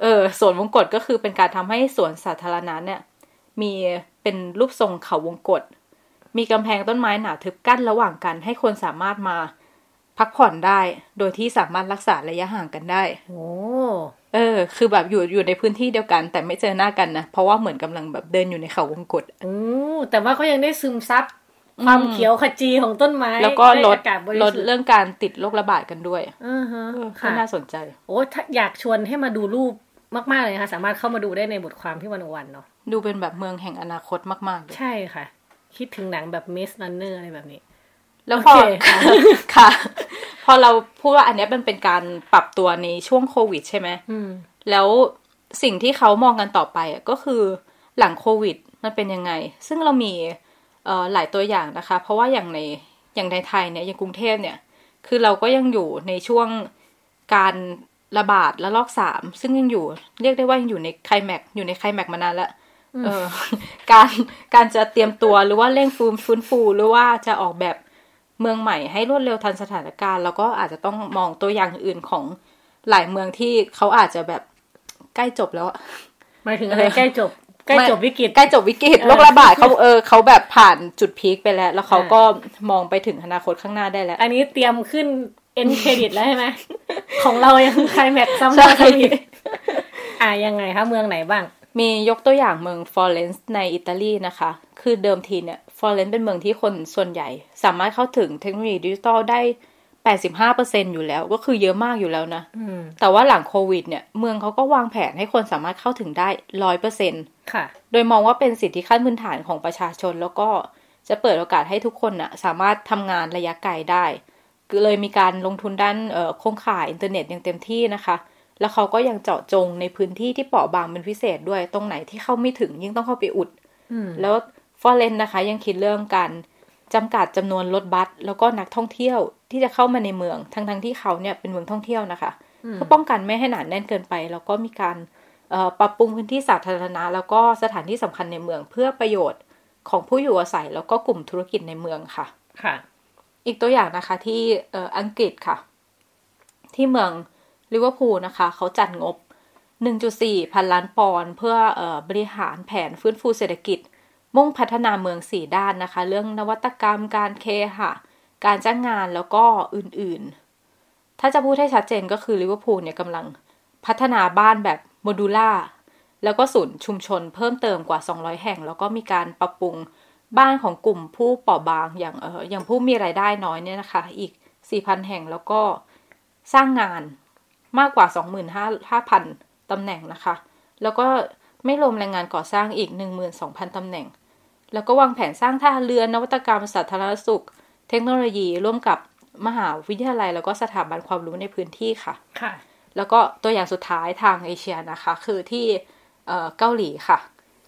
เออสวนวงกฏก็คือเป็นการทำให้สวนสาธารณะเนี่ย มีเป็นรูปทรงเขาวงกฏมีกำแพงต้นไม้หนาทึบกั้นระหว่างกัน ให้คนสามารถมา พักผ่อนได้ โดยที่สามารถรักษาระยะห่างกันได้ โอ้เออ คือแบบอยู่อยู่ในพื้นที่เดียวกัน แต่ไม่เจอหน้ากันนะ เพราะว่าเหมือนกำลังแบบเดินอยู่ในเขาวงกฏโอ้แต่ว่าเขายังได้ซึมซับความเขียวขจีของต้นไม้ แล้วก็ลดไอากาศบริลสุดทธิ์เรื่องการติดโรคระบาดกันด้วยอ่าฮะเออก็ค่ะน่าสนใจ โอ้ถ้าอยากชวนให้มาดูรูปมากๆเลยนะคะสามารถเข้ามาดูได้ในบทความที่วันวันเนาะ ดูเป็นแบบเมืองแห่งอนาคตมากๆเลยใช่ค่ะ คิดถึงหนังแบบมิส r ันเนอร์อะไรแบบนี้ แล้วพอโอเคค่ะค่ะ พอเราพูดว่าอันเนี้ยมันเป็นการปรับตัวในช่วงโควิดใช่ไหมอืมแล้วสิ่งที่เขามองกันต่อไปอะก็คือหลังโควิดมันเป็นยังไง ซึ่งเรามีเอ่อหลายตัวอย่างนะคะ เพราะว่าอย่างในอย่างในไทยเนี่ยอย่างกรุงเทพเนี่ย คือเราก็ยังอยู่ในช่วงการระบาดและลอกสามซึ่งยังอยู่ เรียกได้ว่ายังอยู่ในไคลแม็กซ์อยู่ในไคลแม็กซ์มานานแล้วเออการการจะเตรียมตัวหรือว่าเร่งฟูมฟื้นฟูหรือว่าจะออกแบบ เมืองใหม่ให้รวดเร็วทันสถานการณ์ แล้วก็อาจจะต้องมองตัวอย่างอื่นของหลายเมืองที่เขาอาจจะแบบใกล้จบแล้วอะหมายถึงอะไรใกล้จบใกล้จบวิกฤตใกล้จบวิกฤตเออโรคระบาดเขาเออเขาแบบผ่านจุด peak ไปแล้ว แล้วเขาก็มองไปถึงอนาคตข้างหน้าได้แล้ว อันนี้เตรียมขึ้น end credit แล้วใช่ไหมของเรายังไคลแม็กซ์ซ้ำใช่ซ้ำอีกอ่ายังไงคะเมืองไหนบ้าง มียกตัวอย่างเมืองฟลอเรนซ์ในอิตาลีนะคะ คือเดิมทีเนี่ยฟ ลอเรนซ์เป็นเมืองที่คนส่วนใหญ่ สามารถเข้าถึงเทคโนโลยีดิจิตอลได้85%อยู่แล้ว ก็คือเยอะมากอยู่แล้วนะอืมแต่ว่าหลังโควิดเนี่ย เมืองเขาก็วางแผนให้คนสามารถเข้าถึงได้100%ค่ะ โดยมองว่าเป็นสิทธิขั้นพื้นฐานของประชาชน แล้วก็จะเปิดโอกาสให้ทุกคนน่ะ สามารถทำงานระยะไกลได้ก็เลยมีการลงทุนด้านเอ่อโครงข่ายอินเทอร์เน็ตอย่างเต็มที่นะคะ แล้วเขาก็ยังเจาะจงในพื้นที่ที่เปราะบางเป็นพิเศษด้วย ตรงไหนที่เข้าไม่ถึงยิ่งต้องเข้าไปอุดอืมแล้ว ฟอเรนนะคะยังคิดเรื่องการจำกัดจำนวนรถบัสแล้วก็นักท่องเที่ยวที่จะเข้ามาในเมือง ทั้งทั้งๆที่เขาเนี่ยเป็นเมืองท่องเที่ยวนะคะเพื่อป้องกันไม่ให้หนาแน่นเกินไป แล้วก็มีการปรับปรุงพื้นที่สาธารณะ แล้วก็สถานที่สำคัญในเมืองเพื่อประโยชน์ของผู้อยู่อาศัย แล้วก็กลุ่มธุรกิจในเมืองค่ะ ค่ะ อีกตัวอย่างนะคะที่อังกฤษค่ะ ที่เมืองลิเวอร์พูลนะคะ เขาจัดงบ 1.4 พันล้านปอนด์เพื่ออบริหารแผนฟื้นฟูเศรษฐกิจ มุ่งพัฒนาเมืองสี่ด้านนะคะ เรื่องนวัตกรรมการเคหะการจ้างงานแล้วก็อื่นๆ ถ้าจะพูดให้ชัดเจนก็คือลิเวอร์พูลเนี่ยกำลังพัฒนาบ้านแบบโมดูล่าแล้วก็ศูนย์ชุมชนเพิ่มเติมกว่า 200 แห่ง แล้วก็มีการปรับปรุงบ้านของกลุ่มผู้เปราะบางอย่างเอออย่างผู้มีรายได้น้อยเนี่ยนะคะ อีก 4,000 แห่งแล้วก็สร้างงานมากกว่า 25,000ตำแหน่งนะคะ แล้วก็ไม่รวมแรงงานก่อสร้างอีก 12,000ตำแหน่ง แล้วก็วางแผนสร้างท่าเรือนวัตกรรมสาธารณสุข เทคโนโลยีร่วมกับมหาวิทยาลัย แล้วก็สถาบันความรู้ในพื้นที่ค่ะค่ะ แล้วก็ตัวอย่างสุดท้ายทางเอเชียนะคะ คือที่เกาหลีค่ะ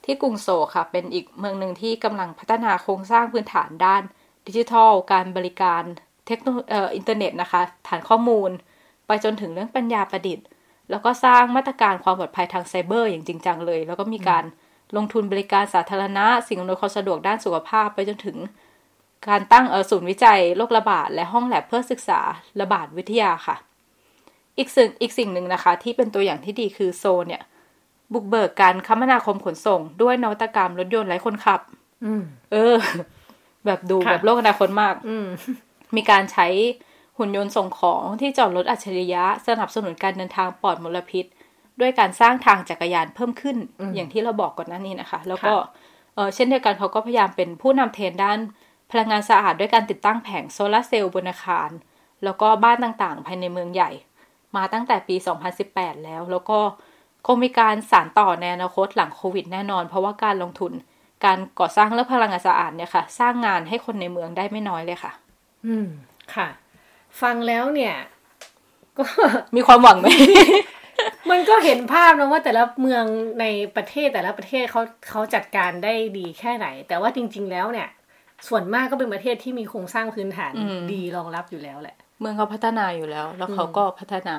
ที่กรุงโซค่ะ เป็นอีกเมืองหนึ่งที่กำลังพัฒนาโครงสร้างพื้นฐานด้าน ดิจิทัล การบริการเทคโนอินเทอร์เน็ตนะคะ ฐานข้อมูล ไปจนถึงเรื่องปัญญาประดิษฐ์ แล้วก็สร้างมาตรการความปลอดภัยทางไซเบอร์อย่างจริงจังเลย แล้วก็มีการ ลงทุนบริการสาธารณะ สิ่งอำนวยความสะดวกด้านสุขภาพไปจนถึง การตั้งศูนย์วิจัยโรคระบาด และห้องแลบเพื่อศึกษาระบาดวิทยาค่ะ อีกสิ่งอีกสิ่งหนึ่งนะคะ ที่เป็นตัวอย่างที่ดีคือโซลเนี่ย บุกเบิกการคมนาคมขนส่ง ด้วยนวัตกรรมรถยนต์ไร้คนขับอืมเออ แบบดูแบบโลกอนาคตมากอืมมีการใช้หุ่นยนต์ส่งของที่จอดรถอัจฉริยะ สนับสนุนการเดินทางปลอดมลพิษ ด้วยการสร้างทางจักรยานเพิ่มขึ้นอย่างที่เราบอกก่อนหน้านี้นะคะ แล้วก็เออเช่นเดียวกันเขาก็พยายามเป็นผู้นำเทรนด้านพลังงานสะอาดด้วยการติดตั้งแผงโซลาร์เซลล์บนอาคาร แล้วก็บ้านต่างๆ ภายในเมืองใหญ่ มาตั้งแต่ปี 2018 แล้ว แล้วก็คงมีการสานต่อในอนาคตหลังโควิดแน่นอน เพราะว่าการลงทุน การก่อสร้างเรื่องพลังงานสะอาดเนี่ยค่ะ สร้างงานให้คนในเมืองได้ไม่น้อยเลยค่ะ อืมค่ะ ฟังแล้วเนี่ย ก็มีความหวังไหม มันก็เห็นภาพนะว่าแต่ละเมืองในประเทศแต่ละประเทศเขาเขาจัดการได้ดีแค่ไหน แต่ว่าจริง ๆ แล้วเนี่ย ส่วนมากก็เป็นประเทศที่มีโครงสร้างพื้นฐานอืมดีรองรับอยู่แล้วแหละ เมืองเขาพัฒนาอยู่แล้ว แล้วเขาก็พัฒนา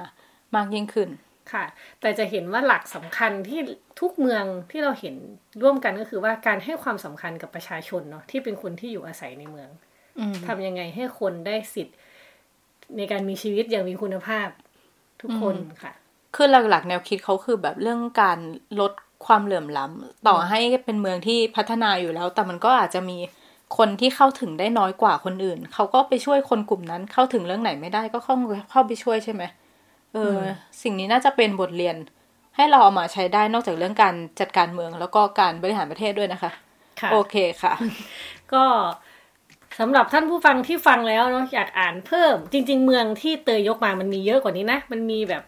มากยิ่งขึ้นค่ะ แต่จะเห็นว่าหลักสำคัญที่ทุกเมืองที่เราเห็นร่วมกันก็คือว่าการให้ความสำคัญกับประชาชนเนาะที่เป็นคนที่อยู่อาศัยในเมืองอืมทำยังไงให้คนได้สิทธิ์ในการมีชีวิตอย่างมีคุณภาพทุกคนค่ะ คือหลักๆ แนวคิดเขาคือแบบเรื่องการลดความเหลื่อมล้ำต่อให้เป็นเมืองที่พัฒนาอยู่แล้ว แต่มันก็อาจจะมีคนที่เข้าถึงได้น้อยกว่าคนอื่น เขาก็ไปช่วยคนกลุ่มนั้น เข้าถึงเรื่องไหนไม่ได้ก็เข้าเข้าไปช่วยใช่ไหมเอออสิ่งนี้น่าจะเป็นบทเรียน ให้เราเอามาใช้ได้นอกจากเรื่องการจัดการเมืองแล้วก็การบริหารประเทศด้วยนะคะค่ะโอเคค่ะ ก็สำหรับท่านผู้ฟังที่ฟังแล้วเนาะอยากอ่านเพิ่ม จริง ๆ เมืองที่เตยยกมามันมีเยอะกว่านี้นะ มันมีแบบ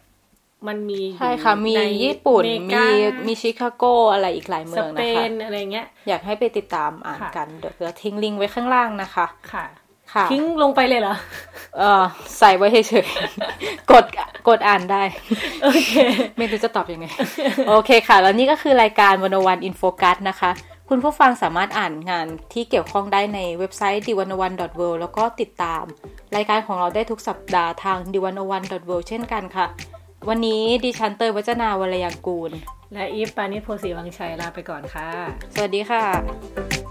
มันมีอยู่ใช่ค่ะ มีในญี่ปุ่นอเมีมีชิคาโกอะไรอีกหลายเมืสองเปนะคะนอะไรเงี้ย อยากให้ไปติดตามอ่านค่ะกัน เดี๋ยวจะทิ้งลิงก์ไว้ข้างล่างนะคะ ค่ะค่ะทิ้งลงไปเลยเหรอ เออใส่ไว้เฉยๆ กดกดอ่านได้ โอเค ไม่รู้จะตอบยังไง โอเคค่ะ แล้วนี่ก็คือรายการวันวันอินโฟกัสนะคะ คุณผู้ฟังสามารถอ่านงานที่เกี่ยวข้องได้ในเว็บไซต์ d 1 1 w o r l d แล้วก็ติดตาม รายการของเราได้ทุกสัปดาห์ทาง d 1 1 w o r l d เช่นกันค่ะ วันนี้ดิฉันเตยวัจนาวรยังกูล และอีฟปานิชโพสีวังชัยลาไปก่อนค่ะ สวัสดีค่ะ